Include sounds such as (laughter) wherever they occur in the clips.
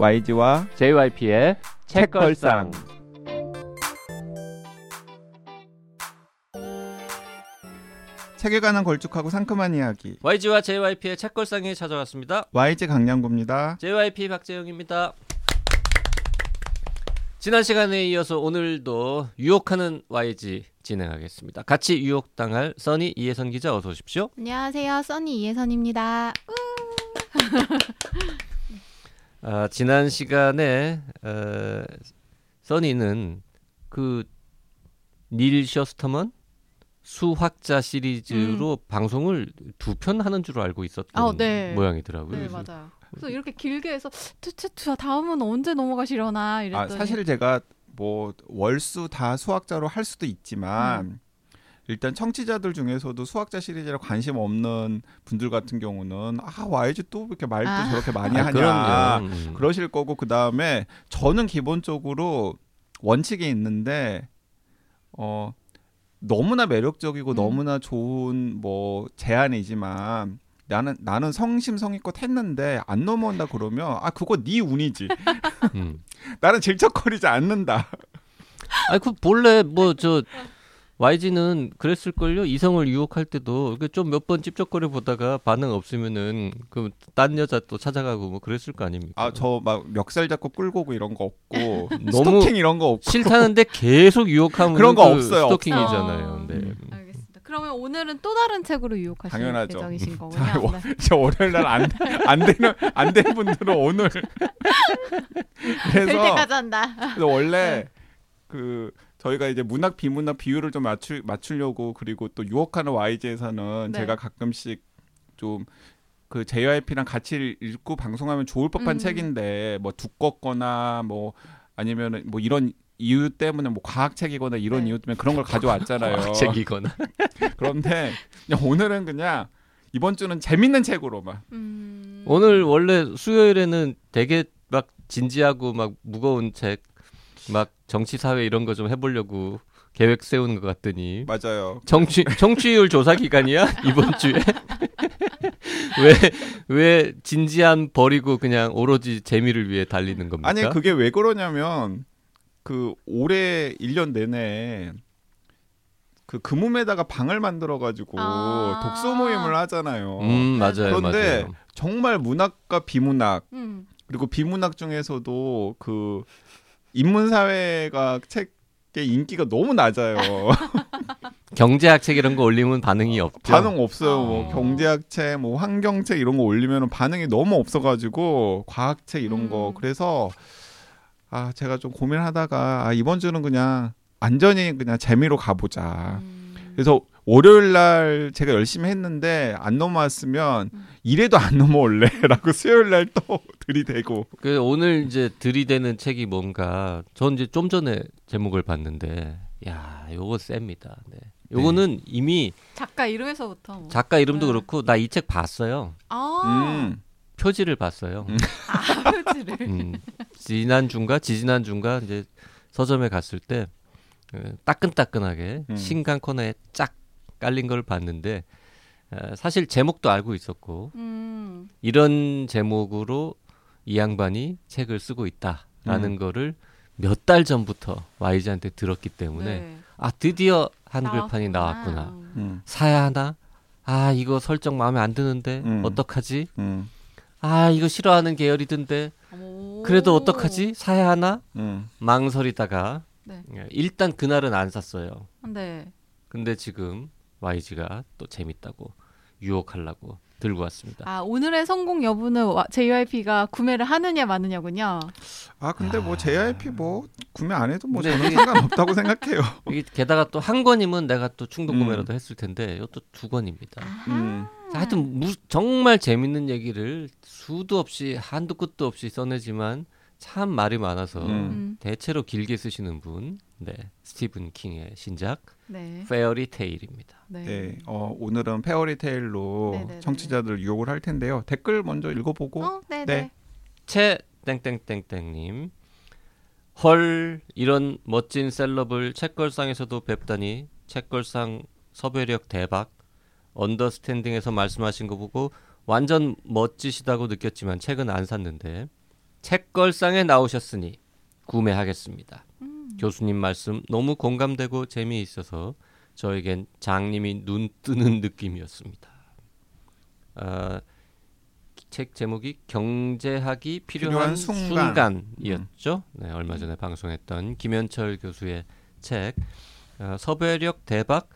YG와 JYP의 책걸상. 책에 관한 걸쭉하고 상큼한 이야기 YG와 JYP의 책걸상에 찾아왔습니다. YG 강량구입니다. JYP 박재영입니다. 지난 시간에 이어서 오늘도 유혹하는 YG 진행하겠습니다. 같이 유혹당할 써니 이혜선 기자 어서 오십시오. 안녕하세요, 써니 이혜선입니다. (laughs) 아, 지난 시간에 어, 써니는 그 닐 셔스터먼 수학자 시리즈로 방송을 두 편 하는 줄 알고 있었던 아, 네. 모양이더라고요. 네, 그래서 맞아요. 그래서 이렇게 길게 해서 투투투 다음은 언제 넘어가시려나 아, 이랬더니 사실 제가 뭐 월수 다 수학자로 할 수도 있지만 음. 일단 청취자들 중에서도 수학자 시리즈에 관심 없는 분들 같은 경우는 아 YG 또 이렇게 말도 아. 저렇게 많이 아, 하냐. 음. 그러실 거고 그 다음에 저는 기본적으로 원칙이 있는데 어 너무나 매력적이고 음. 너무나 좋은 뭐 제안이지만 나는 나는 성심성의껏 했는데 안 넘어온다 그러면 아 그거 네 운이지 음. (laughs) 나는 질척거리지 않는다 아니 그 본래 뭐저 YG는 그랬을걸요. 이성을 유혹할 때도 좀 몇 번 찝쩍거려 보다가 반응 없으면은 그딴 여자 또 찾아가고 뭐 그랬을 거 아닙니까? 아 저 막 멱살 잡고 끌고 오고 이런 거 없고 (laughs) 너무 스토킹 이런 거 없고 싫다는데 계속 유혹하면 그런 거 그 없어요, 스토킹이잖아요. 없어요. 네. 음, 알겠습니다. 그러면 오늘은 또 다른 책으로 유혹하실 당연하죠. 예정이신 (laughs) 거군요. 자, 워- 네. 저 월요일 날안 안 되는 안 되는 분들은 오늘 (laughs) 될 그래서 때까지 한다. 그래서 원래 그 저희가 이제 문학 비문학 비율을 좀 맞추 맞추려고 그리고 또 유혹하는 YG에서는 네. 제가 가끔씩 좀 그 JYP랑 같이 읽고 방송하면 좋을 법한 음. 책인데 뭐 두껍거나 뭐 아니면은 뭐 이런 이유 때문에 뭐 과학책이거나 이런 네. 이유 때문에 그런 걸 가져왔잖아요. 책이거나. (laughs) 그런데 그냥 오늘은 그냥 이번 주는 재밌는 책으로만 음... 오늘 원래 수요일에는 되게 막 진지하고 막 무거운 책, 막 정치 사회 이런 거 좀 해보려고 계획 세우는 것 같더니 맞아요. 정치 정치율 조사 기간이야 (laughs) 이번 주에 (laughs) 왜 왜 진지한 버리고 그냥 오로지 재미를 위해 달리는 겁니까? 아니 그게 왜 그러냐면 그 올해 1년 내내 그 금음에다가 방을 만들어 가지고 아. 독서 모임을 하잖아요. 음 맞아요 그런데 맞아요. 정말 문학과 비문학 음. 그리고 비문학 중에서도 그 인문사회가 책의 인기가 너무 낮아요. (laughs) 경제학 책 이런 거 올리면 반응이 없죠. 반응 없어요. 뭐 어. 경제학 책, 뭐 환경 책 이런 거 올리면 반응이 너무 없어가지고 과학 책 이런 거 음. 그래서 아 제가 좀 고민하다가 아, 이번 주는 그냥 안전히 그냥 재미로 가보자. 음. 그래서 월요일 날 제가 열심히 했는데 안 넘어왔으면 음. 이래도 안 넘어올래라고 (laughs) 수요일 날 또 들이대고 그 오늘 이제 들이대는 책이 뭔가 전 이제 좀 전에 제목을 봤는데 야 요거 셉니다. 네. 요거는 이미 작가 이름에서부터 뭐. 작가 이름도 네. 그렇고 나 이 책 봤어요. 아, 음. 표지를 봤어요. 음. (laughs) 아 표지를. 음, 지난 주인가 지지난 주인가 이제 서점에 갔을 때 어, 따끈따끈하게 음. 신간 코너에 쫙 깔린 걸 봤는데 어, 사실 제목도 알고 있었고 음. 이런 제목으로 이 양반이 책을 쓰고 있다라는 음. 거를 몇 달 전부터 YG한테 들었기 때문에 네. 아 드디어 한글판이 나왔구나. 나왔구나 음. 사야 하나 아 이거 설정 마음에 안 드는데 음. 어떡하지 음. 아 이거 싫어하는 계열이던데 오. 그래도 어떡하지 사야 하나 음. 망설이다가 네. 예, 일단 그날은 안 샀어요. 네. 근데 지금 YG가 또 재밌다고 유혹하려고 들고 왔습니다. 아 오늘의 성공 여부는 와- JYP가 구매를 하느냐 마느냐군요. 아 근데 뭐 아. JYP 뭐 구매 안 해도 뭐 저는 상관없다고 생각해요. (laughs) 이게 게다가 또 한 권이면 내가 또 충동 음. 구매라도 했을 텐데 이것도 두 권입니다. 음. 자, 하여튼 무, 정말 재밌는 얘기를 수도 없이 한도 끝도 없이 써내지만 참 말이 많아서 음. 음. 대체로 길게 쓰시는 분, 네 스티븐 킹의 신작 네. 페어리 테일입니다. 네. 네, 어, 오늘은 페어리테일로 네네네. 청취자들 유혹을 할 텐데요. 댓글 먼저 읽어보고 어. 네. 채 땡땡땡땡님 헐 이런 멋진 셀럽을 책걸상에서도 뵙다니 책걸상 섭외력 대박 언더스탠딩에서 말씀하신 거 보고 완전 멋지시다고 느꼈지만 책은 안 샀는데 책걸상에 나오셨으니 구매하겠습니다. 교수님 말씀 너무 공감되고 재미있어서 저에겐 장님이 눈 뜨는 느낌이었습니다. 아, 책 제목이 경제학이 필요한, 필요한 순간. 순간이었죠. 네, 얼마 전에 방송했던 김현철 교수의 책 아, 섭외력 대박.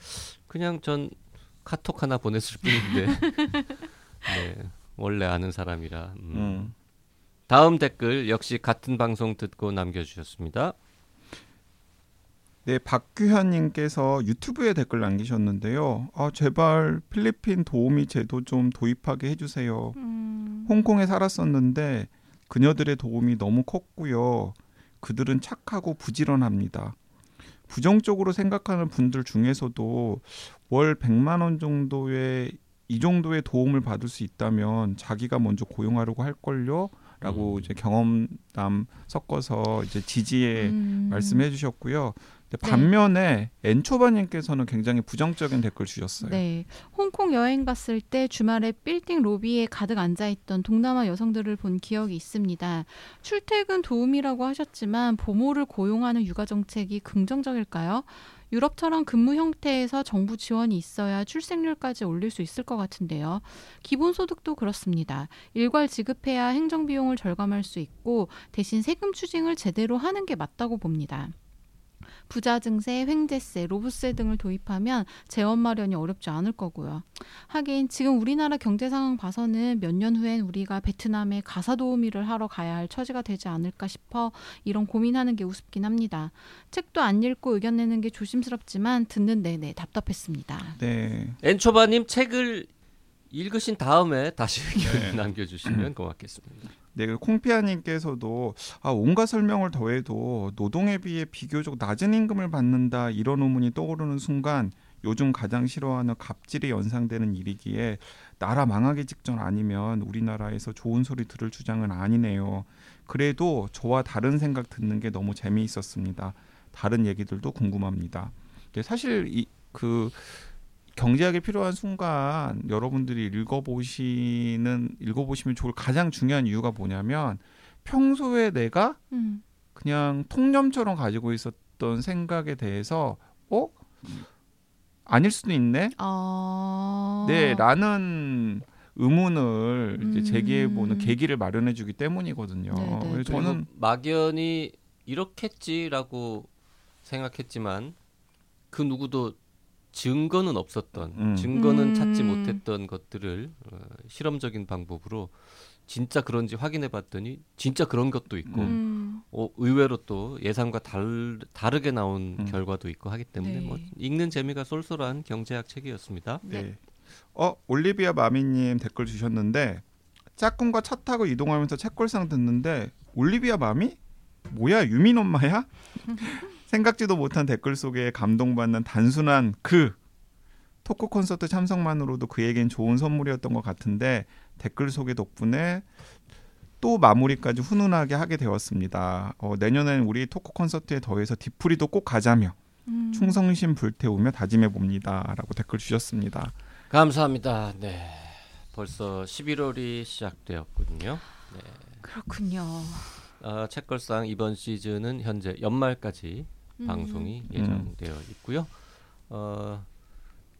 그냥 전 카톡 하나 보냈을 뿐인데 (laughs) 네, 원래 아는 사람이라. 음. 음. 다음 댓글 역시 같은 방송 듣고 남겨주셨습니다. 네, 박규현님께서 유튜브에 댓글 남기셨는데요. 아, 제발 필리핀 도우미 제도 좀 도입하게 해주세요. 음, 홍콩에 살았었는데 그녀들의 도움이 너무 컸고요. 그들은 착하고 부지런합니다. 부정적으로 생각하는 분들 중에서도 월 100만 원 정도의 이 정도의 도움을 받을 수 있다면 자기가 먼저 고용하려고 할 걸요. 라고 음. 이제 경험담 섞어서 이제 지지에 음. 말씀해 주셨고요. 네. 반면에 엔초바님께서는 굉장히 부정적인 댓글 주셨어요. 네. 홍콩 여행 갔을 때 주말에 빌딩 로비에 가득 앉아있던 동남아 여성들을 본 기억이 있습니다. 출퇴근 도움이라고 하셨지만 보모를 고용하는 육아 정책이 긍정적일까요? 유럽처럼 근무 형태에서 정부 지원이 있어야 출생률까지 올릴 수 있을 것 같은데요. 기본소득도 그렇습니다. 일괄 지급해야 행정비용을 절감할 수 있고 대신 세금 추징을 제대로 하는 게 맞다고 봅니다. 부자 증세, 횡재세, 로브세 등을 도입하면 재원 마련이 어렵지 않을 거고요. 하긴 지금 우리나라 경제 상황 봐서는 몇 년 후엔 우리가 베트남에 가사 도우미를 하러 가야 할 처지가 되지 않을까 싶어 이런 고민하는 게 우습긴 합니다. 책도 안 읽고 의견 내는 게 조심스럽지만 듣는 내내 답답했습니다. 네. 엔초바님 책을 읽으신 다음에 다시 의견 네. (laughs) 남겨주시면 고맙겠습니다. 네, 그 콩피아님께서도 아, 온갖 설명을 더해도 노동에 비해 비교적 낮은 임금을 받는다 이런 의문이 떠오르는 순간 요즘 가장 싫어하는 갑질이 연상되는 일이기에 나라 망하기 직전 아니면 우리나라에서 좋은 소리 들을 주장은 아니네요. 그래도 저와 다른 생각 듣는 게 너무 재미있었습니다. 다른 얘기들도 궁금합니다. 네, 사실 이 그 경제학이 필요한 순간 여러분들이 읽어보시는 읽어보시면 좋을 가장 중요한 이유가 뭐냐면 평소에 내가 음. 그냥 통념처럼 가지고 있었던 생각에 대해서 어 아닐 수도 있네 어... 네라는 의문을 이제 음. 제기해보는 계기를 마련해주기 때문이거든요. 네네. 그래서 그리고 저는 막연히 이렇겠지라고 생각했지만 그 누구도 증거는 없었던 음. 증거는 음. 찾지 못했던 것들을 어, 실험적인 방법으로 진짜 그런지 확인해 봤더니 진짜 그런 것도 있고 음. 어, 의외로 또 예상과 달, 다르게 나온 음. 결과도 있고 하기 때문에 네. 뭐 읽는 재미가 쏠쏠한 경제학 책이었습니다. 네. 어 올리비아 마미님 댓글 주셨는데 짝꿍과 차 타고 이동하면서 책걸상 듣는데 올리비아 마미 뭐야 유민 엄마야? (laughs) 생각지도 못한 댓글 속에 감동받는 단순한 그 토크 콘서트 참석만으로도 그에겐 좋은 선물이었던 것 같은데 댓글 소개 덕분에 또 마무리까지 훈훈하게 하게 되었습니다. 어, 내년엔 우리 토크 콘서트에 더해서 디프리도 꼭 가자며 음. 충성심 불태우며 다짐해 봅니다라고 댓글 주셨습니다. 감사합니다. 네. 벌써 11월이 시작되었거든요. 그렇군요. 아, 책걸상 이번 시즌은 현재 연말까지 음. 방송이 예정되어 있고요. 어,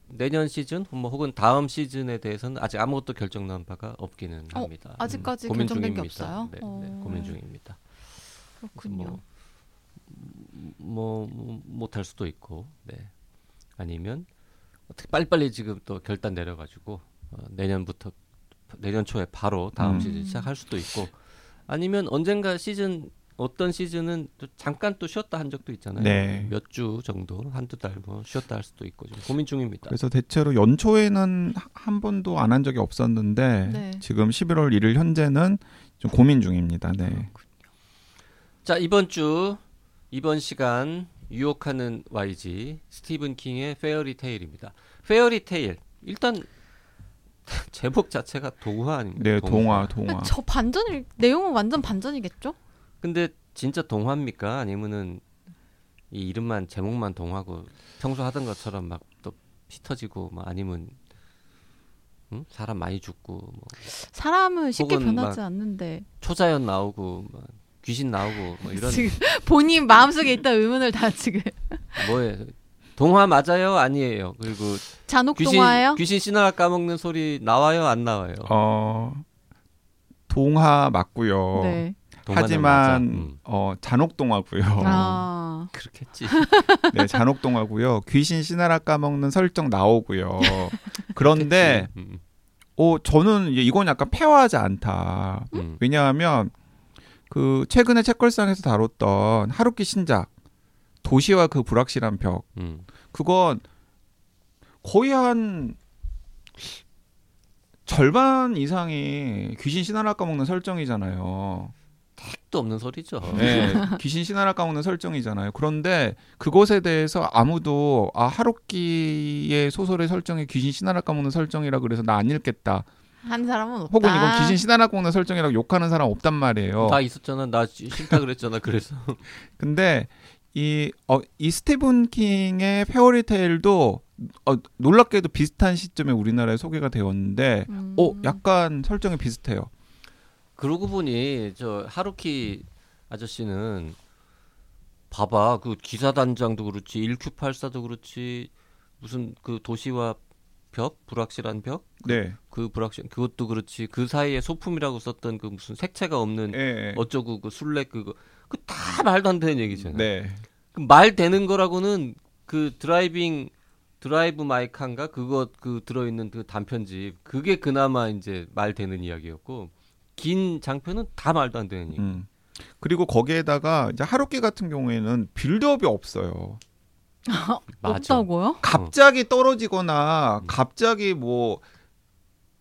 내년 시즌 뭐 혹은 다음 시즌에 대해서는 아직 아무것도 결정 난 바가 없기는 어, 합니다. 아직까지 고민 결정된 게 중입니다. 없어요? 네, 어. 네, 고민 중입니다. 그렇군요. 뭐, 뭐, 뭐 못할 수도 있고, 네. 아니면 어떻게 빨리빨리 지금 또 결단 내려가지고 어, 내년부터 내년 초에 바로 다음 음. 시즌 시작할 수도 있고, 아니면 언젠가 시즌 어떤 시즌은 또 잠깐 또 쉬었다 한 적도 있잖아요. 네. 몇 주 정도 한두 달 뭐 쉬었다 할 수도 있고 지금 고민 중입니다. 그래서 대체로 연초에는 하- 한 번도 안 한 적이 없었는데 네. 지금 11월 1일 현재는 좀 고민 중입니다. 네. 자 이번 주 이번 시간 유혹하는 YG 스티븐 킹의 페어리 테일입니다. 페어리 테일 일단 (laughs) 제목 자체가 동화 아닙니까? 네, 동화, 동화. 저 반전일 내용은 완전 반전이겠죠? 근데 진짜 동화입니까? 아니면은 이 이름만 제목만 동화고 평소 하던 것처럼 막 또 피 터지고 막 아니면 응? 사람 많이 죽고 뭐 사람은 쉽게 변하지 막- 않는데 초자연 나오고 막 귀신 나오고 뭐 이런 지금 본인 마음속에 있던 의문을 다 지금 뭐에 동화 맞아요 아니에요 그리고 잔혹 귀신 동화예요? 귀신 신화라 까먹는 소리 나와요 안 나와요 어 동화 맞고요. 네. 하지만 음. 어 잔혹 동화고요. 아. 그렇겠지 (laughs) 네, 잔혹 동화고요. 귀신 씨나라 까먹는 설정 나오고요. 그런데 그치. 음, 어 저는 이건 약간 폐화하지 않다. 음. 왜냐하면 그 최근에 책걸상에서 다뤘던 하루키 신작 도시와 그 불확실한 벽 음. 그건 거의 한 절반 이상이 귀신 신화를 까먹는 설정이잖아요. 택도 없는 소리죠 네, 귀신 신화를 까먹는 설정이잖아요. 그런데 그것에 대해서 아무도 아 하루키의 소설의 설정이 귀신 신화를 까먹는 설정이라 그래서 나 안 읽겠다. 한 사람은 없다. 혹은 이건 귀신 신화를 까먹는 설정이라고 욕하는 사람 없단 말이에요. 다 있었잖아 나 지- 싫다 그랬잖아 그래서 (laughs) 근데 이, 어, 이 스티븐 킹의 페어리테일도 어, 놀랍게도 비슷한 시점에 우리나라에 소개가 되었는데, 음. 어, 약간 설정이 비슷해요. 그러고 보니 저 하루키 아저씨는 봐봐 그 기사단장도 그렇지 1Q84도 그렇지 무슨 그 도시와 벽 불확실한 벽그 네. 불확실 그것도 그렇지 그 사이에 소품이라고 썼던 그 무슨 색채가 없는 예, 예. 어쩌고 그 술래 그거 그 다 말도 안 되는 얘기잖아. 네. 그 말 되는 거라고는 그 드라이빙 드라이브 마이 칸가 그거 그 들어있는 그 단편집 그게 그나마 이제 말 되는 이야기였고 긴 장편은 다 말도 안 되는 얘기. 음. 그리고 거기에다가 이제 하루키 같은 경우에는 build-up이 없어요. (laughs) 없다고요? 갑자기 떨어지거나 갑자기 뭐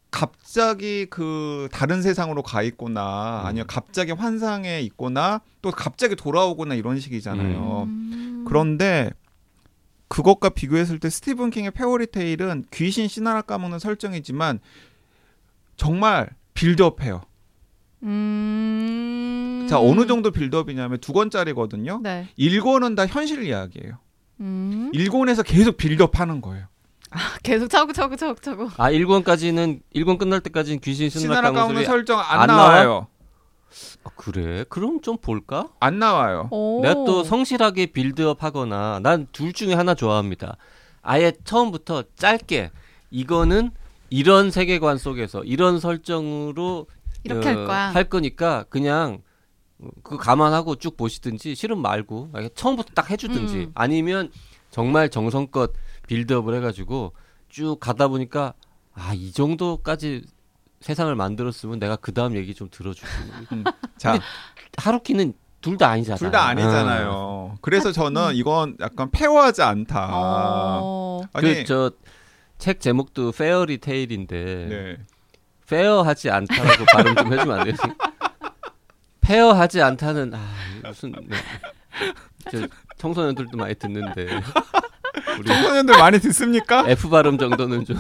갑자기 그 다른 세상으로 가 있거나 음. 아니면 갑자기 환상에 있거나 또 갑자기 돌아오거나 이런 식이잖아요. 음. 그런데 그것과 비교했을 때 스티븐 킹의 페어리테일은 귀신 씻나락 까먹는 설정이지만 정말 build-up해요. 음. 자 어느 정도 build-up이냐면 두 권짜리거든요. 네. 1권은 다 현실 이야기예요. 음. 1권에서 계속 build-up하는 거예요. 계속 차곡차곡 차곡차곡. 아 1권까지는 1권 끝날 때까지는 귀신 씻나 씻나락 까먹는 까먹는 소리 설정 안, 안 나와요. 아, 그래? 그럼 좀 볼까? 안 나와요. 오. 내가 또 성실하게 빌드업 하거나 난 둘 중에 하나 좋아합니다. 아예 처음부터 짧게 이거는 이런 세계관 속에서 이런 설정으로 이렇게 할 거야. 할 거니까 그냥 그 감안하고 쭉 보시든지 싫으면 말고 처음부터 딱 해주든지 음. 아니면 정말 정성껏 빌드업을 해가지고 쭉 가다 보니까 아 이 정도까지 세상을 만들었으면 내가 그 다음 얘기 좀 들어주고 자, 근데 하루키는 둘 다 아니잖아. 둘다 아니잖아요. 그래서 저는 이건 약간 폐화하지 않다. 어. 아니, 그저 책 제목도 페어리 테일인데 네. 페어하지 않다라고 발음 좀 해주면 안 돼요? 페어하지 않다는 아 무슨 네. 저 청소년들도 많이 듣는데 우리 청소년들 많이 듣습니까? F 발음 정도는 좀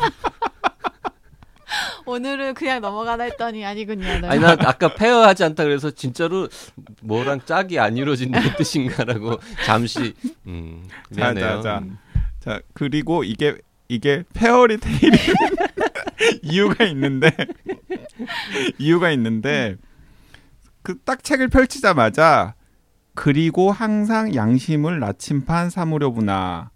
오늘은 그냥 넘어가나 했더니 아니군요. 네. 아니 나 아까 페어하지 않다 그래서 진짜로 뭐랑 짝이 안 이루어진다는 뜻인가라고 잠시 음 자, 미안해요. 자, 자. 음. 자, 그리고 이게 이게 페어리 테일이 (laughs) (laughs) 이유가 있는데 (laughs) 이유가 있는데 그 딱 책을 펼치자마자 그리고 항상 양심을 나침판 삼으려구나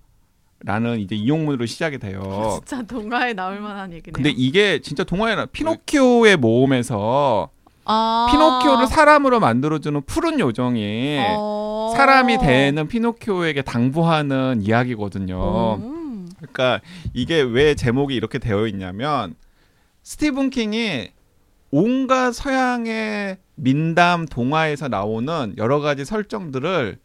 라는 이제 이용문으로 시작이 돼요. (laughs) 진짜 동화에 나올 만한 얘기네요. 근데 이게 진짜 동화에 나 피노키오의 모험에서 아. 피노키오를 사람으로 만들어주는 푸른 요정이 어. 사람이 되는 피노키오에게 당부하는 이야기거든요. 음. 그러니까 이게 왜 제목이 이렇게 되어 있냐면 스티븐 킹이 온갖 서양의 민담 동화에서 나오는 여러 가지 설정들을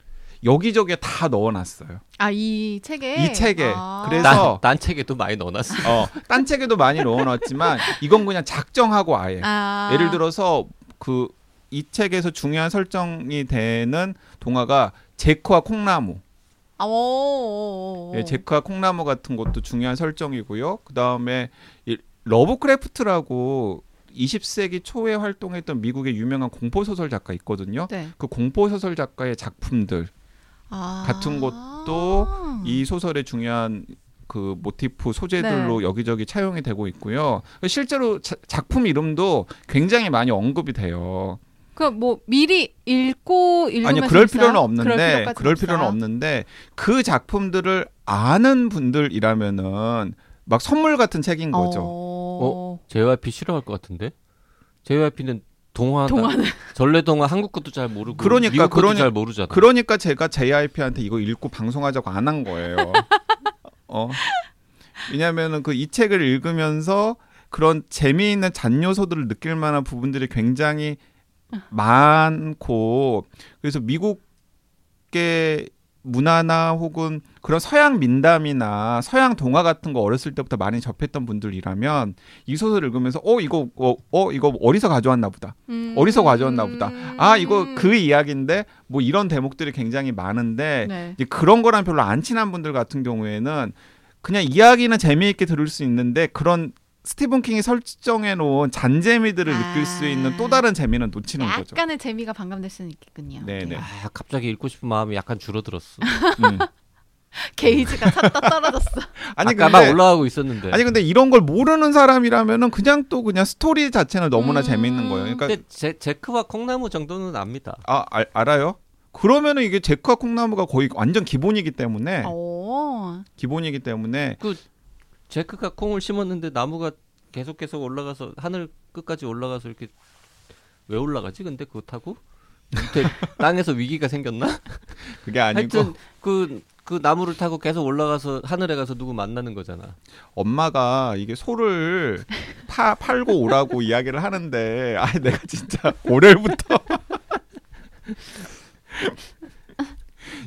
여기저기에 다 넣어놨어요. 아, 이 책에? 이 책에. 아. 그래서- 딴, 딴 책에도 많이 넣어놨어. 어, 딴 책에도 많이 넣어놨지만 이건 그냥 작정하고 아예. 아. 예를 들어서 그 이 책에서 중요한 설정이 되는 동화가 제크와 콩나무. 아, 오, 오, 오. 예, 제크와 콩나무 같은 것도 중요한 설정이고요. 그 다음에 러브크래프트라고 20세기 초에 활동했던 미국의 유명한 공포 소설 작가 있거든요. 네. 그 공포 소설 작가의 작품들 아. 같은 것도 이 소설의 중요한 그 모티프 소재들로 여기저기 차용이 되고 있고요. 실제로 자- 작품 이름도 굉장히 많이 언급이 돼요. 그뭐 미리 읽고 읽으면 아니 그럴 재밌어요? 필요는 없는데 필요까지는 그럴 필요는? 없는데 그 작품들을 아는 분들이라면은 막 선물 같은 책인 거죠. 어... JYP 싫어할 것 같은데. JYP는 (laughs) 동화 동화는 전래 동화 한국 것도 잘 모르고 그러니까, 미국 것도 그러니- 잘 모르잖아. 그러니까 제가 JYP한테 이거 읽고 방송하자고 안 한 거예요. (laughs) 어. 왜냐면은 그 이 책을 읽으면서 그런 재미있는 잔 요소들을 느낄 만한 부분들이 굉장히 많고 그래서 미국의 문화나 혹은 그런 서양 민담이나 서양 동화 같은 거 어렸을 때부터 많이 접했던 분들이라면 이 소설을 읽으면서 어 이거 어, 어 이거 어디서 가져왔나 보다 음... 어디서 가져왔나 보다. 아 이거 그 이야기인데 뭐 이런 대목들이 굉장히 많은데 네. 이제 그런 거랑 별로 안 친한 분들 같은 경우에는 그냥 이야기는 재미있게 들을 수 있는데 그런 스티븐 킹이 설정해 놓은 잔재미들을 아. 느낄 수 있는 또 다른 재미는 놓치는 거죠. 약간의 재미가 반감될 수는 있겠군요. 네네. 아, 갑자기 읽고 싶은 마음이 약간 줄어들었어. (laughs) 음. 게이지가 찼다 떨어졌어. (laughs) 아니 아까 막 근데 올라가고 있었는데. 아니 근데 이런 걸 모르는 사람이라면은 그냥 또 그냥 스토리 자체는 너무나 음. 재미있는 거예요. 그러니까 근데 제, 제크와 콩나무 정도는 압니다. 아 알, 알아요? 그러면은 이게 제크와 콩나무가 거의 완전 기본이기 때문에 오. 기본이기 때문에 제크가 콩을 심었는데 나무가 계속 계속 올라가서 하늘 끝까지 올라가서 이렇게 왜 올라가지? 근데 그거 타고 밑에 (laughs) 땅에서 위기가 생겼나? 그게 아니고 하여튼 그, 그 나무를 타고 계속 올라가서 하늘에 가서 누구 만나는 거잖아. 엄마가 이게 소를 파, 팔고 오라고 (laughs) 이야기를 하는데 아 내가 진짜 올해부터 (laughs)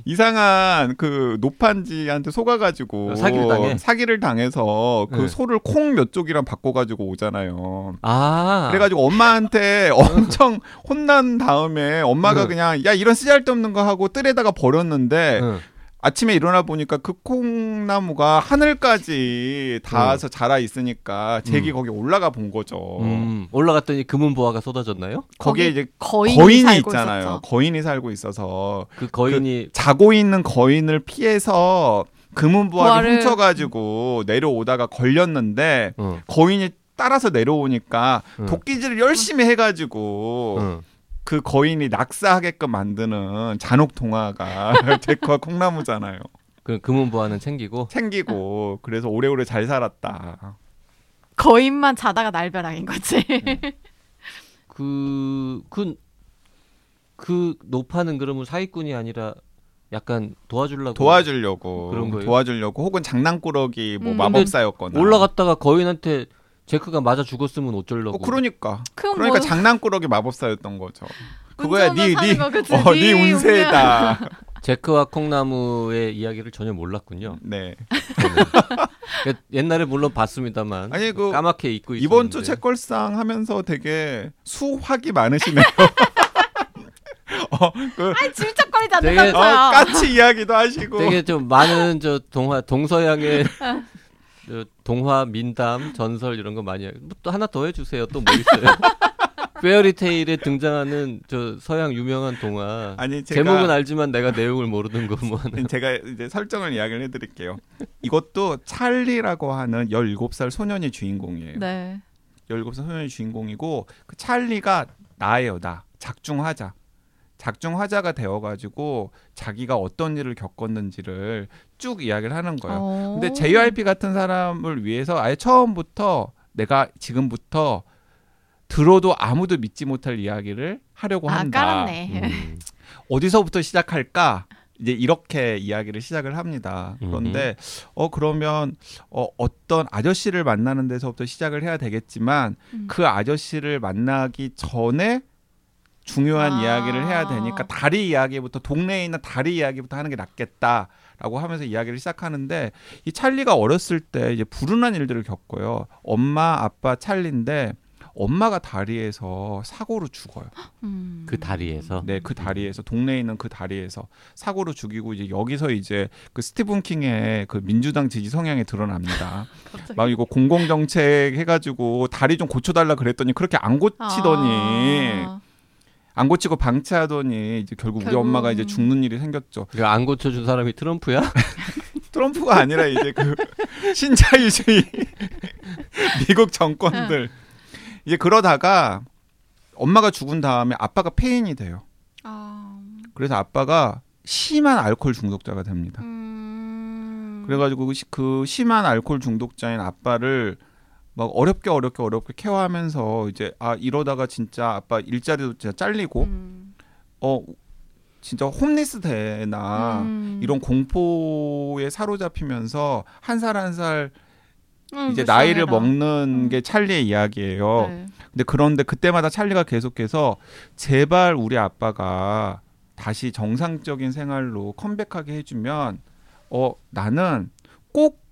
이상한 그 노판지한테 속아가지고 어, 사기를 당해? 사기를 당해서 그 네. 소를 콩 몇 쪽이랑 바꿔가지고 오잖아요. 아. 그래가지고 엄마한테 (laughs) 엄청 혼난 다음에 엄마가 응. 그냥 야 이런 쓰잘데없는 거 하고 뜰에다가 버렸는데 응. 아침에 일어나 보니까 그 콩나무가 하늘까지 닿아서 자라 있으니까 제기 음. 거기 올라가 본 거죠. 음, 올라갔더니 금은 보화가 쏟아졌나요? 거기에 거기 이제 거인이, 거인이 살고 있잖아요. 있었죠. 거인이 살고 있어서 그 거인이 자고 있는 거인을 피해서 금은보화를 보화를- 훔쳐가지고 내려오다가 걸렸는데 어, 거인이 따라서 내려오니까 응. 도끼질을 열심히 해가지고 어. 그 거인이 낙사하게끔 만드는 잔혹 동화가 (laughs) 제크와 콩나무잖아요. 그 금은 보화는 챙기고 챙기고 그래서 오래오래 잘 살았다. 거인만 자다가 날벼락인 거지. 그, 그, 그 노파는 그러면 사기꾼이 아니라 약간 도와주려고 도와주려고 그런 거예요? 도와주려고 혹은 장난꾸러기 뭐 음. 마법사였거나 올라갔다가 거인한테 제크가 맞아 죽었으면 어쩌려고 어, 그러니까 그러니까 뭐 장난꾸러기 마법사였던 거죠. 그거야 니니? 어, 니니 운세다. 제크와 콩나무의 이야기를 전혀 몰랐군요. 네. 그 옛날에 물론 봤습니다만 아니, 그 까맣게 잊고 이번 주 책걸상 하면서 되게 수확이 많으시네요. (laughs) 어, 그, 아 질척거리지 되게- 어. 까치 이야기도 하시고 되게 좀 많은 저 동화 동서양의 저 동화 민담 전설 이런 거 많이 뭐또 하나 더 해주세요. 또 뭐 있어요? (laughs) 페어리테일에 등장하는 저 서양 유명한 동화 아니 제가 제목은 알지만 내가 내용을 모르는 거 뭐. 하나. 제가 이제 설정을 이야기를 해드릴게요. 이것도 찰리라고 하는 17살 소년이 주인공이에요. 네. 17살 소년이 주인공이고 그 찰리가 나예요 나 작중하자 작중하자가 되어가지고 자기가 어떤 일을 겪었는지를 쭉 이야기를 하는 거예요. 어. 근데 JYP 같은 사람을 위해서 아예 처음부터 내가 지금부터 들어도 아무도 믿지 못할 이야기를 하려고 아 한다. 깔았네. 음. (laughs) 어디서부터 시작할까? 이제 이렇게 이야기를 시작을 합니다. 그런데 어 그러면 어 어떤 아저씨를 만나는 데서부터 시작을 해야 되겠지만 음. 그 아저씨를 만나기 전에 중요한 아. 이야기를 해야 되니까 다리 이야기부터 동네에 있는 다리 이야기부터 하는 게 낫겠다 라고 하면서 이야기를 시작하는데 이 찰리가 어렸을 때 이제 불운한 일들을 겪어요. 엄마, 아빠 찰리인데 엄마가 다리에서 사고로 죽어요. 음. 그 다리에서 네, 그 다리에서 동네에 있는 그 다리에서 사고로 죽이고 이제 여기서 이제 그 스티븐 킹의 그 민주당 지지 성향이 드러납니다. (laughs) 막 이거 공공 정책 해가지고 다리 좀 고쳐달라 그랬더니 그렇게 안 고치더니 아. 안 고치고 방치하더니 이제 결국 우리 결국- 엄마가 이제 죽는 일이 생겼죠. 그안 고쳐준 사람이 트럼프야? (laughs) 트럼프가 아니라 이제 그 신자유주의 (laughs) 미국 정권들 이제 그러다가 엄마가 죽은 다음에 아빠가 폐인이 돼요. 아, 그래서 아빠가 심한 알코올 중독자가 됩니다. 음. 그래가지고 그 시- 그 심한 알코올 중독자인 아빠를 막 어렵게 어렵게 어렵게 케어하면서 이제 아 이러다가 진짜 아빠 일자리도 진짜 잘리고 음. 어 진짜 홈리스 되나 음. 이런 공포에 사로잡히면서 한 살 한살 음, 이제 불쌍해라. 나이를 먹는 음. 게 찰리의 이야기예요. 네. 근데 그런데 그때마다 찰리가 계속해서 제발 우리 아빠가 다시 정상적인 생활로 컴백하게 해주면 어 나는 꼭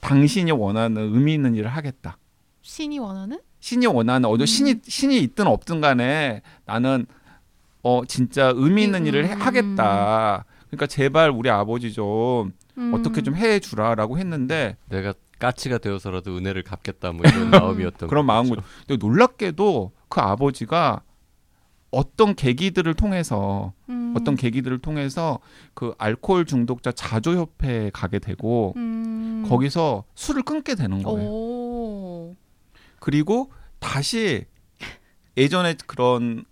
당신이 원하는 의미 있는 일을 하겠다. 신이 원하는? 신이 원하는 어디 음. 신이 신이 있든 없든 간에 나는 어 진짜 의미 있는 음. 일을 해- 하겠다. 그러니까 제발 우리 아버지 좀 음. 어떻게 좀 해주라라고 했는데 내가 까치가 되어서라도 은혜를 갚겠다 뭐 이런 (laughs) 마음이었던 그런. 마음으로. 근데 놀랍게도 그 아버지가 어떤 계기들을 통해서 음. 어떤 계기들을 통해서 그 알코올 중독자 자조 협회에 가게 되고 음. 거기서 술을 끊게 되는 거예요. 오. 그리고 다시 예전에 그런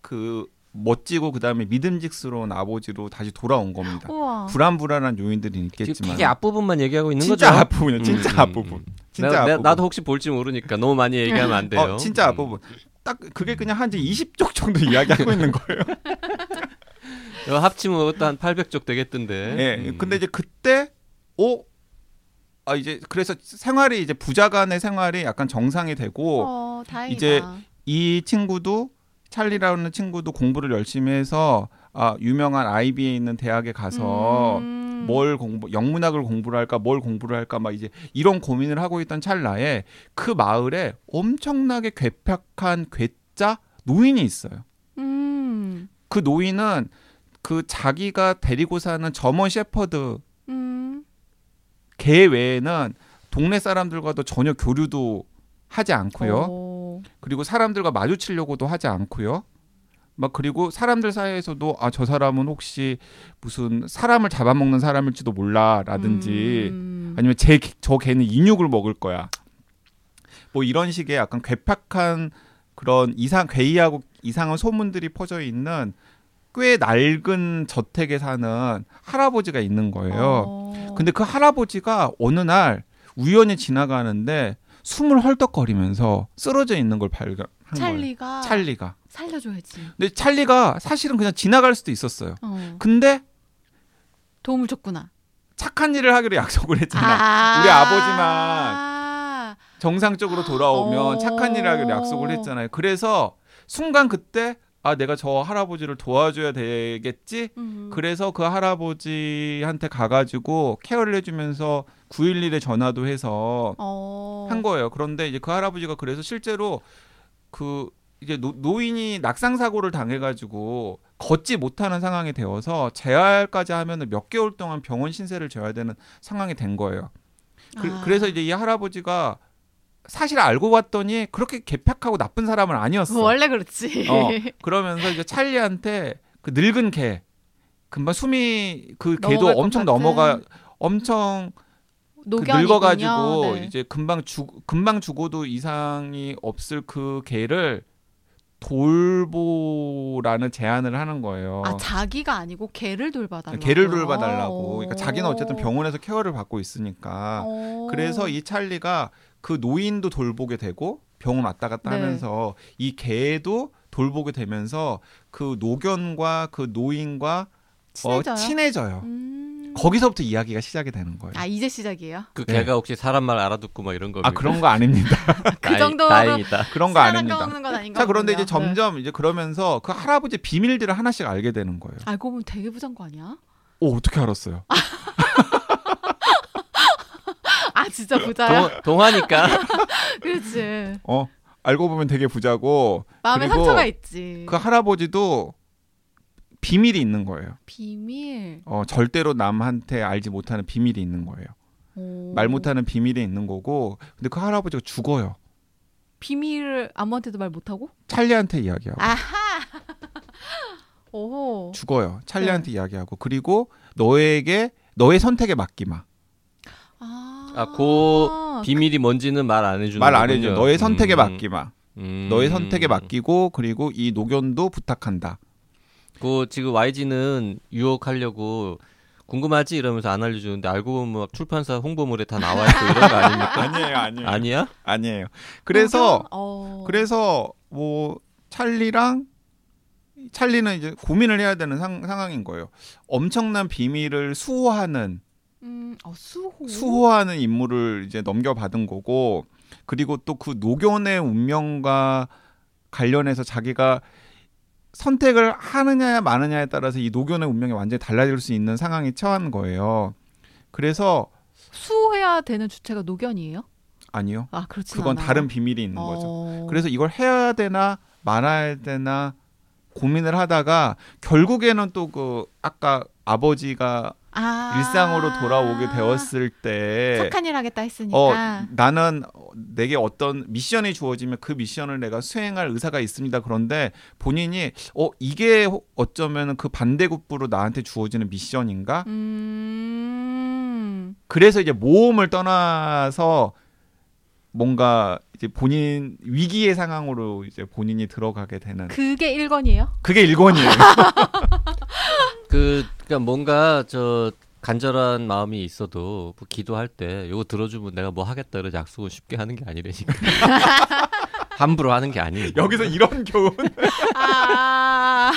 그 멋지고 그다음에 믿음직스러운 아버지로 다시 돌아온 겁니다. 우와. 불안불안한 요인들이 있겠지만 되게 앞부분만 얘기하고 있는 진짜 거죠. 앞부분이에요. 진짜 음, 앞부분. 음. 진짜 내가- 내가- 앞부분. 나도 혹시 볼지 모르니까 너무 많이 얘기하면 안 돼요. 어, 진짜 음. 앞부분. 딱 그게 그냥 한 20쪽 정도 (laughs) 이야기하고 있는 거예요. 이거 합치면 그것도 한 800쪽 되겠던데. 예. 음. 근데 이제 그때 오 아, 이제 그래서 생활이 이제 부자간의 생활이 약간 정상이 되고 어. 이제 이 친구도 찰리라는 친구도 공부를 열심히 해서 아, 유명한 아이비에 있는 대학에 가서 음. 뭘 공부 영문학을 공부를 할까 뭘 공부를 할까 막 이제 이런 고민을 하고 있던 찰나에 그 마을에 엄청나게 괴팍한 괴짜 노인이 있어요. 음. 그 노인은 그 자기가 데리고 사는 점원 셰퍼드 음. 개 외에는 동네 사람들과도 전혀 교류도 하지 않고요. 오. 그리고 사람들과 마주치려고도 하지 않고요. 막 그리고 사람들 사이에서도 아 저 사람은 혹시 무슨 사람을 잡아먹는 사람일지도 몰라라든지 음. 아니면 제 저 개는 인육을 먹을 거야. 뭐 이런 식의 약간 괴팍한 그런 이상 괴이하고 이상한 소문들이 퍼져 있는 꽤 낡은 저택에 사는 할아버지가 있는 거예요. 어. 근데 그 할아버지가 어느 날 우연히 지나가는데 숨을 헐떡거리면서 쓰러져 있는 걸 거예요. 찰리가 찰리가. 살려줘야지. 근데 찰리가 사실은 그냥 지나갈 수도 있었어요. 어. 근데 도움을 줬구나. 착한 일을 하기로 약속을 했잖아. 아. 우리 아버지만 아. 정상적으로 돌아오면 어. 착한 일을 하기로 약속을 했잖아요. 그래서 순간 그때 아 내가 저 할아버지를 도와줘야 되겠지. 음. 그래서 그 할아버지한테 가가지고 케어를 해주면서 911에 전화도 해서 어. 한 거예요. 그런데 이제 그 할아버지가 그래서 실제로 그 이제 노, 노인이 낙상 사고를 당해가지고 걷지 못하는 상황이 되어서 재활까지 하면은 몇 개월 동안 병원 신세를 져야 되는 상황이 된 거예요. 그, 아. 래서 이제 이 할아버지가 사실 알고 봤더니 그렇게 개팍하고 나쁜 사람은 아니었어. 원래 그렇지. 어, 그러면서 이제 찰리한테 그 늙은 개 금방 숨이 그 개도 엄청 같은. 넘어가 엄청 그. 늙어가지고 네. 이제 금방 죽 금방 죽어도 이상이 없을 그 개를 돌보라는 제안을 하는 거예요. 아 자기가 아니고 개를 돌봐달라고. 개를 돌봐달라고. 그러니까 자기는 어쨌든 병원에서 케어를 받고 있으니까. 어. 그래서 이 찰리가 그 노인도 돌보게 되고 병원 왔다 갔다 네. 하면서 이 개도 돌보게 되면서 그 노견과 그 노인과 친해져요. 어, 친해져요. 음. 거기서부터 이야기가 시작이 되는 거예요. 아 이제 시작이에요. 그 네. 개가 혹시 사람 말 알아듣고 막 이런 거. 아 그런 거 아닙니다. (laughs) 그 정도로 다행이다. 그런 거 아닙니다. 먹는 건 아닌가 자 그런데 이제. 네. 점점 이제 그러면서 그 할아버지 비밀들을 하나씩 알게 되는 거예요. 알고 보면 되게 부자인 거 아니야? 오 어떻게 알았어요? (laughs) 아 진짜 부자야. 동, 동하니까. (laughs) 그렇지. 어 알고 보면 되게 부자고 마음에 상처가 있지. 그 할아버지도 비밀이 있는 거예요. 비밀. 어 절대로 남한테 알지 못하는 비밀이 있는 거예요. 오. 말 못하는 비밀이 있는 거고 근데 그 할아버지가 죽어요. 비밀을 아무한테도 말 못하고? 찰리한테 이야기하고 아하. (laughs) 오. 죽어요. 네. 찰리한테 이야기하고 그리고 너에게 너의 선택에 맡기마. 아, 아, 그 비밀이 뭔지는 말 안 해주는 말 안 해줘. 너의 선택에 음, 맡기마. 음. 너의 선택에 맡기고 그리고 이 노견도 부탁한다. 그 지금 YG는 유혹하려고 궁금하지 이러면서 안 알려주는데 알고 보면 막 출판사 홍보물에 다 나와 있고 이런 거 아닙니까? (laughs) 아니에요, 아니에요. 아니야? 아니에요. 그래서 어. 그래서 뭐 찰리랑 찰리는 이제 고민을 해야 되는 상, 상황인 거예요. 엄청난 비밀을 수호하는 음, 어, 수호. 수호하는 임무를 이제 넘겨받은 거고 그리고 또 그 노견의 운명과 관련해서 자기가 선택을 하느냐 마느냐에 따라서 이 노견의 운명이 완전히 달라질 수 있는 상황에 처한 거예요. 그래서 수호해야 되는 주체가 노견이에요? 아니요. 아, 그렇지 그건 다른 비밀이 있는 거죠. 어. 그래서 이걸 해야 되나 말아야 되나 고민을 하다가 결국에는 또 그 아까 아버지가 아. 일상으로 돌아오게 되었을 때 착한 일 하겠다 했으니까. 어, 나는 내게 어떤 미션이 주어지면 그 미션을 내가 수행할 의사가 있습니다. 그런데 본인이 어 이게 어쩌면 그 반대급부로 나한테 주어지는 미션인가? 음. 그래서 이제 모험을 떠나서 뭔가 이제 본인 위기의 상황으로 이제 본인이 들어가게 되는 그게 1권이에요? 그게 일권이에요. (laughs) 그 그러니까 뭔가 저 간절한 마음이 있어도 뭐 기도할 때 이거 들어주면 내가 뭐 하겠다 이런 약속은 쉽게 하는 게 아니라니까. (laughs) 함부로 하는 게 아니니까. 여기서 이런 교훈. 아,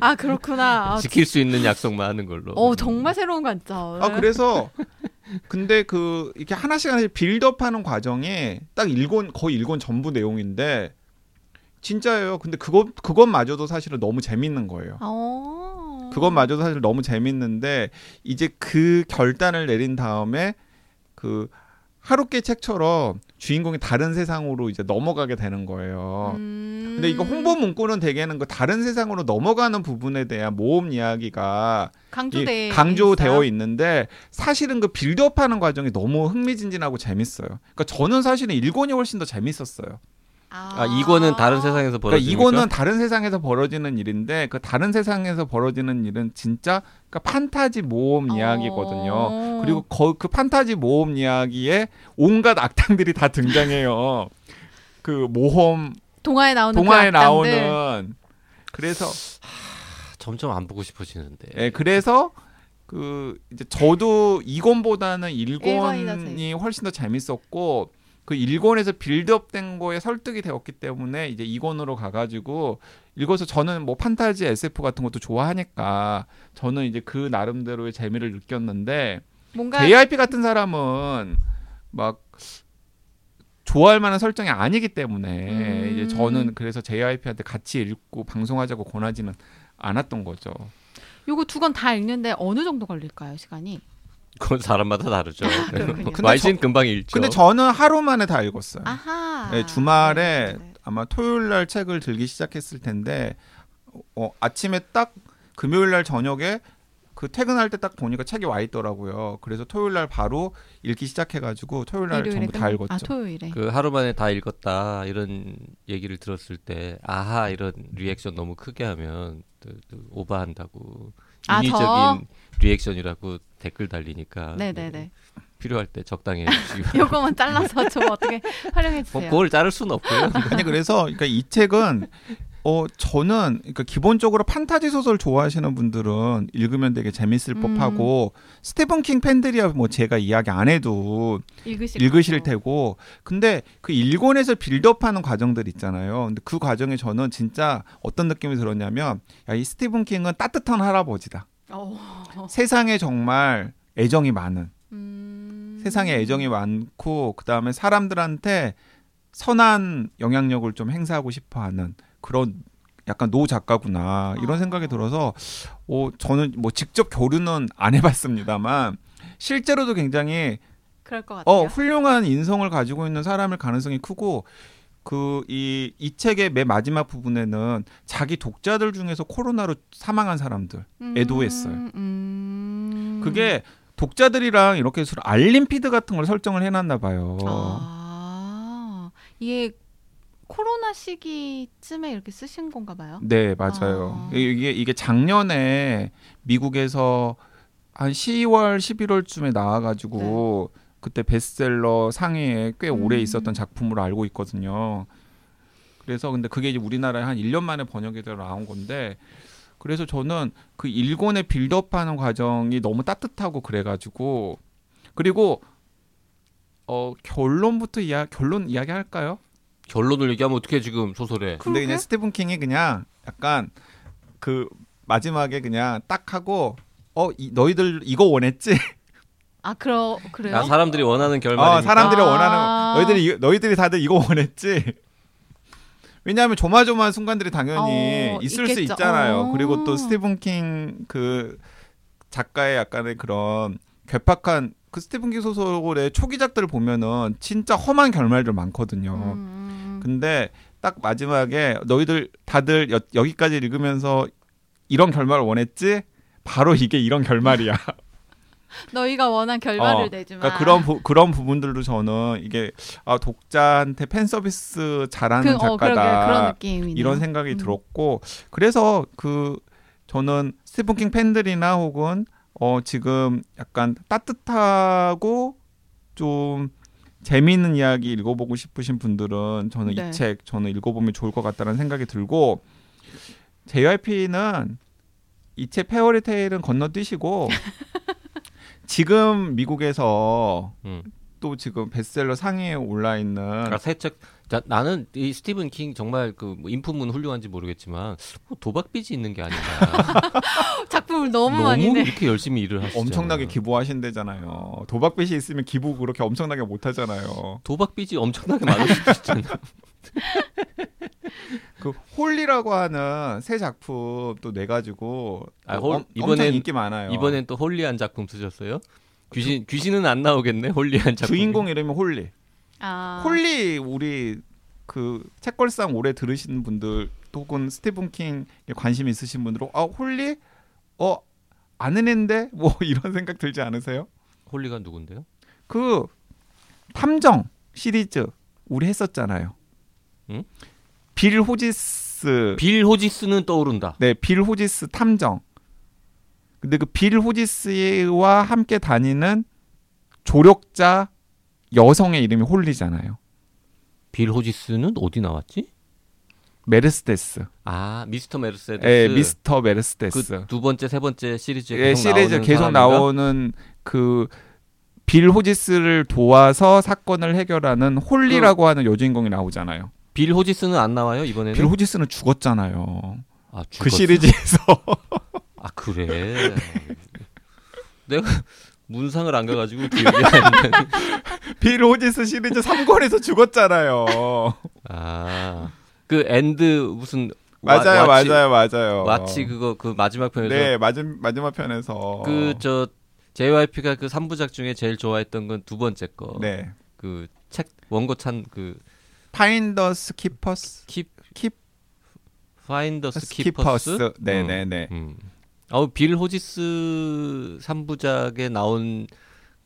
아 그렇구나. 아, 지킬 수 있는 약속만 하는 걸로. 어 정말 새로운 관점. 아 그래서 근데 그 이렇게 하나씩 하나씩 빌드업하는 과정이 딱 일권 거의 일권 전부 내용인데 진짜예요. 근데 그것 그것마저도 사실은 너무 재밌는 거예요. 어. 그것마저도 사실 너무 재밌는데 이제 그 결단을 내린 다음에 그 하루깨 책처럼 주인공이 다른 세상으로 이제 넘어가게 되는 거예요. 음. 근데 이거 홍보 문구는 대개는 그 다른 세상으로 넘어가는 부분에 대한 모험 이야기가 이 강조돼 강조되어? 있는데 사실은 그 빌드업하는 과정이 너무 흥미진진하고 재밌어요. 그러니까 저는 사실은 일권이 훨씬 더 재밌었어요. 아 이거는 다른 세상에서 그러니까 벌어지는 이거는 다른 세상에서 벌어지는 일인데 그 다른 세상에서 벌어지는 일은 진짜 그러니까 판타지 모험 이야기거든요. 어. 그리고 거, 그 판타지 모험 이야기에 온갖 악당들이 다 등장해요. (laughs) 그 모험 동화에 나오는 동화에 그. 나오는 그래서 점점 안 보고 싶어지는데. 예, 그래서 그 이제 저도 2권보다는 일권이 더 1권이 훨씬 더 재밌었고 그 1권에서 빌드업된 거에 설득이 되었기 때문에 이제 2권으로 가가지고 읽어서 저는 뭐 판타지 SF 같은 것도 좋아하니까 저는 이제 그 나름대로의 재미를 느꼈는데 뭔가 JRP 같은 사람은 막 좋아할 만한 설정이 아니기 때문에 음. 이제 저는 그래서 JRP한테 같이 읽고 방송하자고 권하지는 않았던 거죠. 요거 두 권 다 읽는데 어느 정도 걸릴까요 시간이? 그건 사람마다 다르죠. YG는 금방 읽죠. 근데 저는 하루 만에 다 읽었어요. 아하. 네, 주말에 네, 네. 아마 토요일 날 책을 들기 시작했을 텐데 어, 아침에 딱 금요일 날 저녁에 그 퇴근할 때 딱 보니까 책이 와 있더라고요. 그래서 토요일 날 바로 읽기 시작해가지고 토요일 날 전부 다 끝나- 읽었죠. 아 토요일에. 그 하루 만에 다 읽었다 이런 얘기를 들었을 때 아하 이런 리액션 너무 크게 하면 오버한다고 아, 인위적인 리액션이라고 댓글 달리니까 네네네. 필요할 때 적당히 해주시고 (laughs) 요거만 잘라서 좀 어떻게 활용해 뭐 주세요. 그걸 자를 수는 없고요. 아니 그래서 그러니까 이 책은 어 저는 그러니까 기본적으로 판타지 소설 좋아하시는 분들은 읽으면 되게 재밌을 음. 법하고 스티븐 킹 팬들이야 뭐 제가 이야기 안 해도 읽으실, 읽으실. 테고 근데 그 일권에서 빌드업하는 과정들 있잖아요. 근데 그 과정에 저는 진짜 어떤 느낌이 들었냐면 야 이 스티븐 킹은 따뜻한 할아버지다. 어. 세상에 정말 애정이 많은 음. 세상에 애정이 많고 그 다음에 사람들한테 선한 영향력을 좀 행사하고 싶어하는 그런 약간 노 작가구나 이런 아. 생각이 들어서 어 저는 뭐 직접 교류는 안 해봤습니다만 실제로도 굉장히 그럴 것 같아요. 어 훌륭한 인성을 가지고 있는 사람일 가능성이 크고 그이이 책의 맨 마지막 부분에는 자기 독자들 중에서 코로나로 사망한 사람들 음, 애도했어요. 음. 그게 독자들이랑 이렇게 알림 피드 같은 걸 설정을 해놨나 봐요. 아 이게 코로나 시기쯤에 이렇게 쓰신 건가 봐요. 네 맞아요. 아. 이게 이게 작년에 미국에서 한 10월, 11월쯤에 나와 가지고 그때 베스트셀러 상위에 꽤 오래 음. 있었던 작품으로 알고 있거든요. 그래서 근데 그게 이제 우리나라에 한 1년 만에 번역이 되어 나온 건데 그래서 저는 그 일본의 빌드업하는 과정이 너무 따뜻하고 그래가지고 그리고 어 결론부터 이야 결론 이야기 할까요? 결론을 얘기하면 어떻게 지금 소설에 근데? 그냥 스티븐 킹이 그냥 약간 그 마지막에 그냥 딱 하고 어 이, 너희들 이거 원했지? 아 그러 그래요? 아, 사람들이 원하는 결말이 어 사람들이 아. 원하는 너희들이 이- 너희들이 다들 이거 원했지? 왜냐하면 조마조마한 순간들이 당연히 어, 있을 수 있겠죠. 있잖아요. 어. 그리고 또 스티븐 킹 그 작가의 약간의 그런 괴팍한 그 스티븐 킹 소설의 초기작들을 보면은 진짜 험한 결말들 많거든요. 음, 근데 딱 마지막에 너희들 다들 여, 여기까지 읽으면서 이런 결말을 원했지? 바로 이게 이런 결말이야. (laughs) 너희가 원한 결말을 어, 내지만 그러니까 그런 부, 그런 부분들도 저는 이게 아, 독자한테 팬 서비스 잘하는 그, 어, 작가다 느낌이네요. 이런 생각이 음. 들었고 그래서 그 저는 스티븐 킹 팬들이나 혹은 어 지금 약간 따뜻하고 좀 재미있는 이야기 읽어보고 싶으신 분들은 저는 네. 이책 저는 읽어보면 좋을 것 같다는 생각이 들고 JYP는 이 책 페어리테일은 건너뛰시고 (laughs) 지금 미국에서 음. 또 지금 베스트셀러 상위에 올라 있는 아, 새책 나는 이 스티븐 킹 정말 그 뭐 인품은 훌륭한지 모르겠지만 뭐 도박 빚이 있는 게 아닌가. (laughs) 작품을 너무, 너무 많이 내. 이렇게 열심히 일을 하시잖아요. 엄청나게 기부하신대잖아요. 도박 빚이 있으면 기부 그렇게 엄청나게 못 하잖아요. 도박 빚이 엄청나게 많을 수도 있잖아요. 그 홀리라고 하는 새 작품 또 내 가지고 아, 또 홀- 엄- 이번엔- 엄청 인기 많아요. 이번엔 또 holy한 작품 쓰셨어요? 귀신 귀신은 안 나오겠네. holy한 작품. 주인공 이름이 홀리. 아, 홀리 우리 그 책걸상 오래 들으시는 분들 혹은 스티븐 킹에 관심 있으신 분들은 아 홀리 어 아는 앤데 (laughs) 뭐 이런 생각 들지 않으세요? 홀리가 누군데요? 그 탐정 시리즈 우리 했었잖아요. 응? 빌 호지스 빌 호지스는 떠오른다. 네, 빌 호지스 탐정. 근데 그 빌 호지스와 함께 다니는 조력자 여성의 이름이 홀리잖아요. 빌 호지스는 어디 나왔지? 메르스데스. 아 미스터 메르세데스. 예, 미스터 메르세데스. 그 두 번째 세 번째 시리즈에 예, 계속 시리즈 나오는 계속 사람인가? 나오는 그 빌 호지스를 도와서 사건을 해결하는 홀리라고 하는 여주인공이 나오잖아요. 빌 호지스는 안 나와요 이번에는? 빌 호지스는 죽었잖아요. 아, 그 죽었어? 시리즈에서 아 그래. 내가 문상을 안 가가지고 기억이 안 나네. 빌 호지스 시리즈 3권에서 죽었잖아요. 아 그 엔드 무슨 맞아요, 와, 왓치- 맞아요, 맞아요. 왓치 그거 그 마지막 편에서 네, 마지막 마지막 편에서 그 저 JYP가 그 3부작 중에 제일 좋아했던 건 두 번째 거. 네. 그 책 원고 찬그 파인더스 키퍼스 킵킵 파인더스 키퍼스. 스 키퍼스. 네, 네, 네. 음. 어, 빌 호지스 3부작에 나온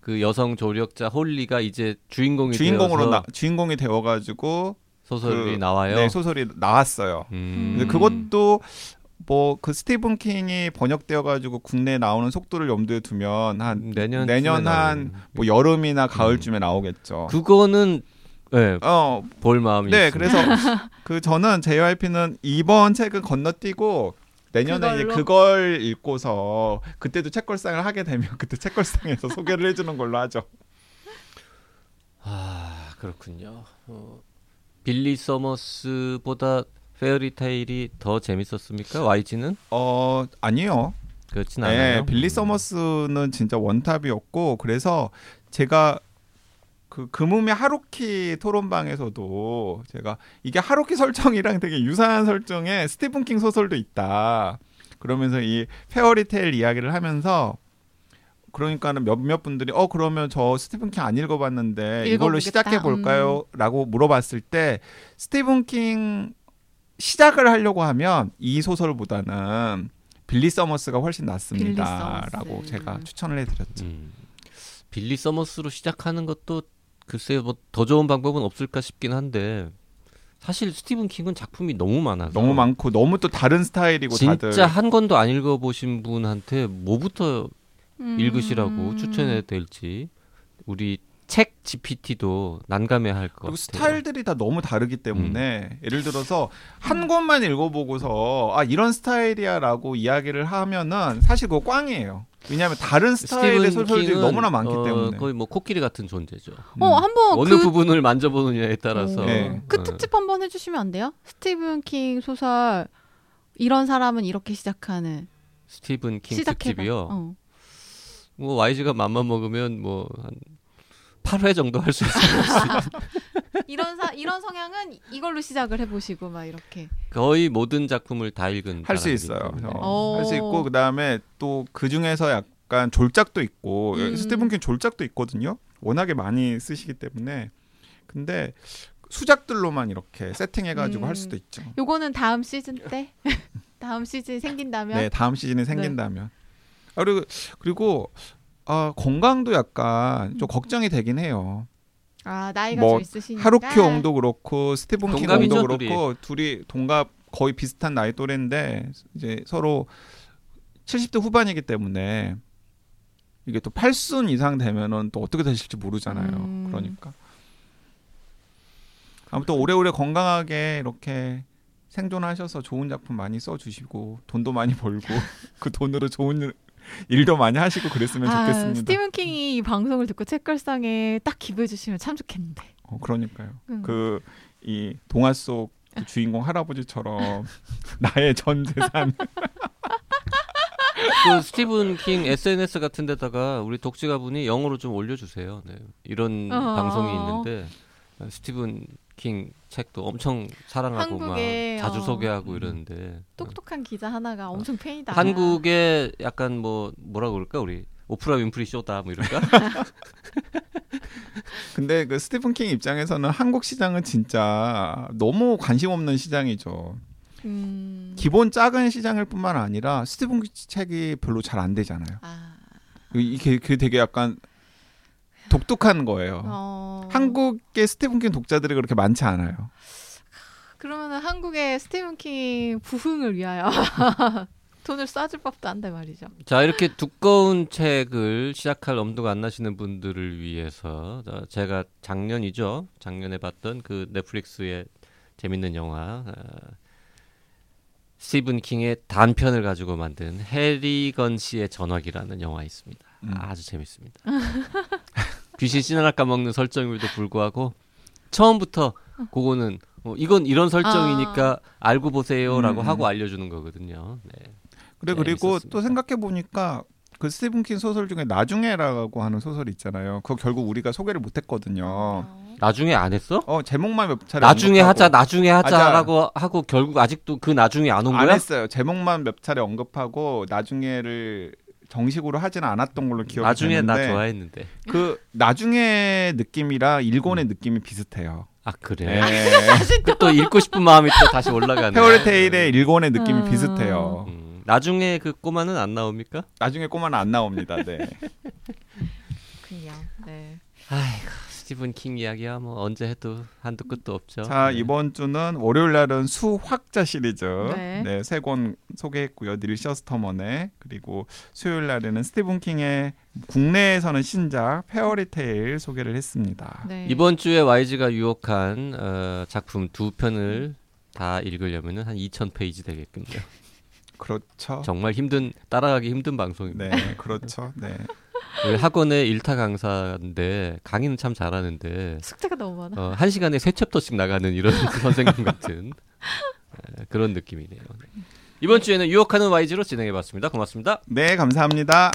그 여성 조력자 홀리가 이제 주인공이 주인공으로 되어서 나, 주인공이 되어 가지고 소설이 그- 나와요. 네, 소설이 나왔어요. 음. 근데 그것도 뭐 그 스티븐 킹이 번역되어 가지고 국내에 나오는 속도를 염두에 두면 한 내년 내년 한 뭐 여름이나 가을쯤에 나오겠죠. 그거는 예, 어, 볼 마음이 네, 있습니다. 그래서 (laughs) 그 저는 JYP는 이번 책은 건너뛰고 내년에 이제 그걸로? 그걸 읽고서 그때도 책걸상을 하게 되면 (laughs) 그때 책걸상에서 소개를 해주는 걸로 하죠. 아 그렇군요. 어, 빌리 서머스보다 페어리테일이 더 재밌었습니까? YG는 어 아니요. 그렇진 네, 않아요. 빌리 음. 서머스는 진짜 원탑이었고 그래서 제가 그 그믐의 하루키 토론방에서도 제가 이게 하루키 설정이랑 되게 유사한 설정의 스티븐 킹 소설도 있다. 그러면서 이 페어리테일 이야기를 하면서 그러니까는 몇몇 분들이 어 그러면 저 스티븐 킹 안 읽어봤는데 이걸로 읽어보겠다. 시작해 볼까요?라고 물어봤을 때 스티븐 킹 시작을 하려고 하면 이 소설보다는 빌리 서머스가 훨씬 낫습니다라고 서머스. 제가 추천을 해드렸죠. 음. 빌리 서머스로 시작하는 것도 글쎄 뭐더 좋은 방법은 없을까 싶긴 한데 사실 스티븐 킹은 작품이 너무 많아서 너무 많고 너무 또 다른 스타일이고 진짜 다들 한 권도 안 읽어보신 분한테 뭐부터 음. 읽으시라고 추천해야 될지 우리 책 GPT도 난감해할 것 그리고 같아요. 스타일들이 다 너무 다르기 때문에 음. 예를 들어서 한 권만 읽어보고서 아 이런 스타일이야라고 이야기를 하면은 사실 그거 꽝이에요. 왜냐하면 다른 스타일의 소설들이 너무나 많기 어, 때문에. 거의 뭐 코끼리 같은 존재죠. 어 한번 어느 그, 부분을 만져보느냐에 따라서 네. 그 어, 특집 한번 해주시면 안 돼요? 스티븐 king 소설 이런 사람은 이렇게 시작하는 스티븐 킹 시작해봐. 특집이요. 어. 뭐 YG가 맘만 먹으면 뭐한 8회 정도 할 수 있어요. (laughs) 이런 사 이런 성향은 이걸로 시작을 해보시고 막 이렇게. 거의 모든 작품을 다 읽은 할 수 있어요. 어. 할수 있고 그 다음에 또 그 중에서 약간 졸작도 있고 음. 스티븐 킹 졸작도 있거든요. 워낙에 많이 쓰시기 때문에 근데 수작들로만 이렇게 세팅해가지고 음. 할 수도 있죠. 요거는 다음 시즌 때 (laughs) 다음 시즌 생긴다면 네, 다음 시즌이 생긴다면. 아, 그리고 그리고 아, 건강도 약간 좀 걱정이 되긴 해요. 아 나이가 뭐 좀 있으시니까 하루키 옹도 그렇고 스티븐 킹 옹도 그렇고 둘이 동갑 거의 비슷한 나이 또래인데 이제 서로 70대 후반이기 때문에 이게 또 8순 이상 되면은 또 어떻게 되실지 모르잖아요. 음. 그러니까 아무튼 오래오래 건강하게 이렇게 생존하셔서 좋은 작품 많이 써주시고 돈도 많이 벌고 (laughs) 그 돈으로 좋은 일- (laughs) 일도 많이 하시고 그랬으면 아, 좋겠습니다. 스티븐 킹이 이 방송을 듣고 책걸상에 딱 기부해 주시면 참 좋겠는데. 어, 그러니까요. 음. 그이 동화 속 그 주인공 할아버지처럼 (laughs) 나의 전 재산 그 스티븐 킹 SNS 같은 데다가 우리 독지가분이 영어로 좀 올려주세요. 네. 이런 어. 방송이 있는데 어, 스티븐 킹 책도 엄청 사랑하고 한국에, 막 자주 어. 소개하고 이러는데 어, 똑똑한 기자 하나가 엄청 팬이다. 한국의 약간 뭐 뭐라 그럴까 우리 오프라 윈프리 쇼다 뭐 이럴까? (laughs) 근데 그 스티븐 킹 입장에서는 한국 시장은 진짜 너무 관심 없는 시장이죠. 음. 기본 작은 시장일 뿐만 아니라 스티븐 킹 책이 별로 잘 안 되잖아요. 아. 이게 그 되게 약간 독특한 거예요. 어. 한국의 스티븐 킹 독자들이 그렇게 많지 않아요. 그러면은 한국의 스티븐 킹 부흥을 위하여 (laughs) 돈을 쏴줄 법도 한데 말이죠. 자 이렇게 두꺼운 책을 시작할 엄두가 안 나시는 분들을 위해서 자, 제가 작년이죠 작년에 봤던 그 넷플릭스의 재밌는 영화 어, 스티븐 킹의 단편을 가지고 만든 해리건 씨의 전화기라는 영화 있습니다. 음. 아주 재밌습니다. (laughs) 귀신 씨나라 까먹는 설정임에도 불구하고 처음부터 그거는 어, 이건 이런 설정이니까 알고 보세요라고 음. 하고 알려주는 거거든요. 네. 그래 그리고 재밌었습니다. 또 생각해 보니까 그 스티븐 킹 소설 중에 나중에라고 하는 소설 있잖아요. 그거 결국 우리가 소개를 못 했거든요. 나중에 안 했어? 어 제목만 몇 차례 나중에 언급하고 하자, 나중에 하자. 하자라고 하고 결국 아직도 그 나중에 안온안 거야? 했어요. 제목만 몇 차례 언급하고 나중에를 정식으로 하지는 않았던 걸로 기억이 나중에 나 되는데 좋아했는데. 그 나중에 느낌이랑 일권의 느낌이 비슷해요. 아 그래. 네. 그또 읽고 싶은 마음이 또 다시 올라가네. 페어리테일의 일권의 느낌이 음. 비슷해요. 음, 나중에 그 꼬마는 안 나옵니까? 나중에 꼬마는 안 나옵니다. 네. 그냥. 네. 아이고 스티븐 킹 이야기야 뭐 언제 해도 한도 끝도 없죠. 자 네. 이번 주는 월요일 날은 수확자 시리즈 네. 네, 세권 소개했고요. 닐 셔스터먼의 그리고 수요일 날에는 스티븐 킹의 국내에서는 신작 페어리테일 소개를 했습니다. 네. 이번 주에 YG가 유혹한 어, 작품 두 편을 다 읽으려면은 한2,000 페이지 되겠군요. (laughs) 그렇죠. 정말 힘든 따라가기 힘든 방송입니다. 네, 그렇죠. 네. 학원의 일타 강사인데 강의는 참 잘하는데 숙제가 너무 많아. 어, 한 시간에 세 챕터씩 나가는 이런 (laughs) 선생님 같은 에, 그런 느낌이네요. 네. 이번 주에는 유혹하는 YG로 진행해봤습니다. 고맙습니다. 네, 감사합니다.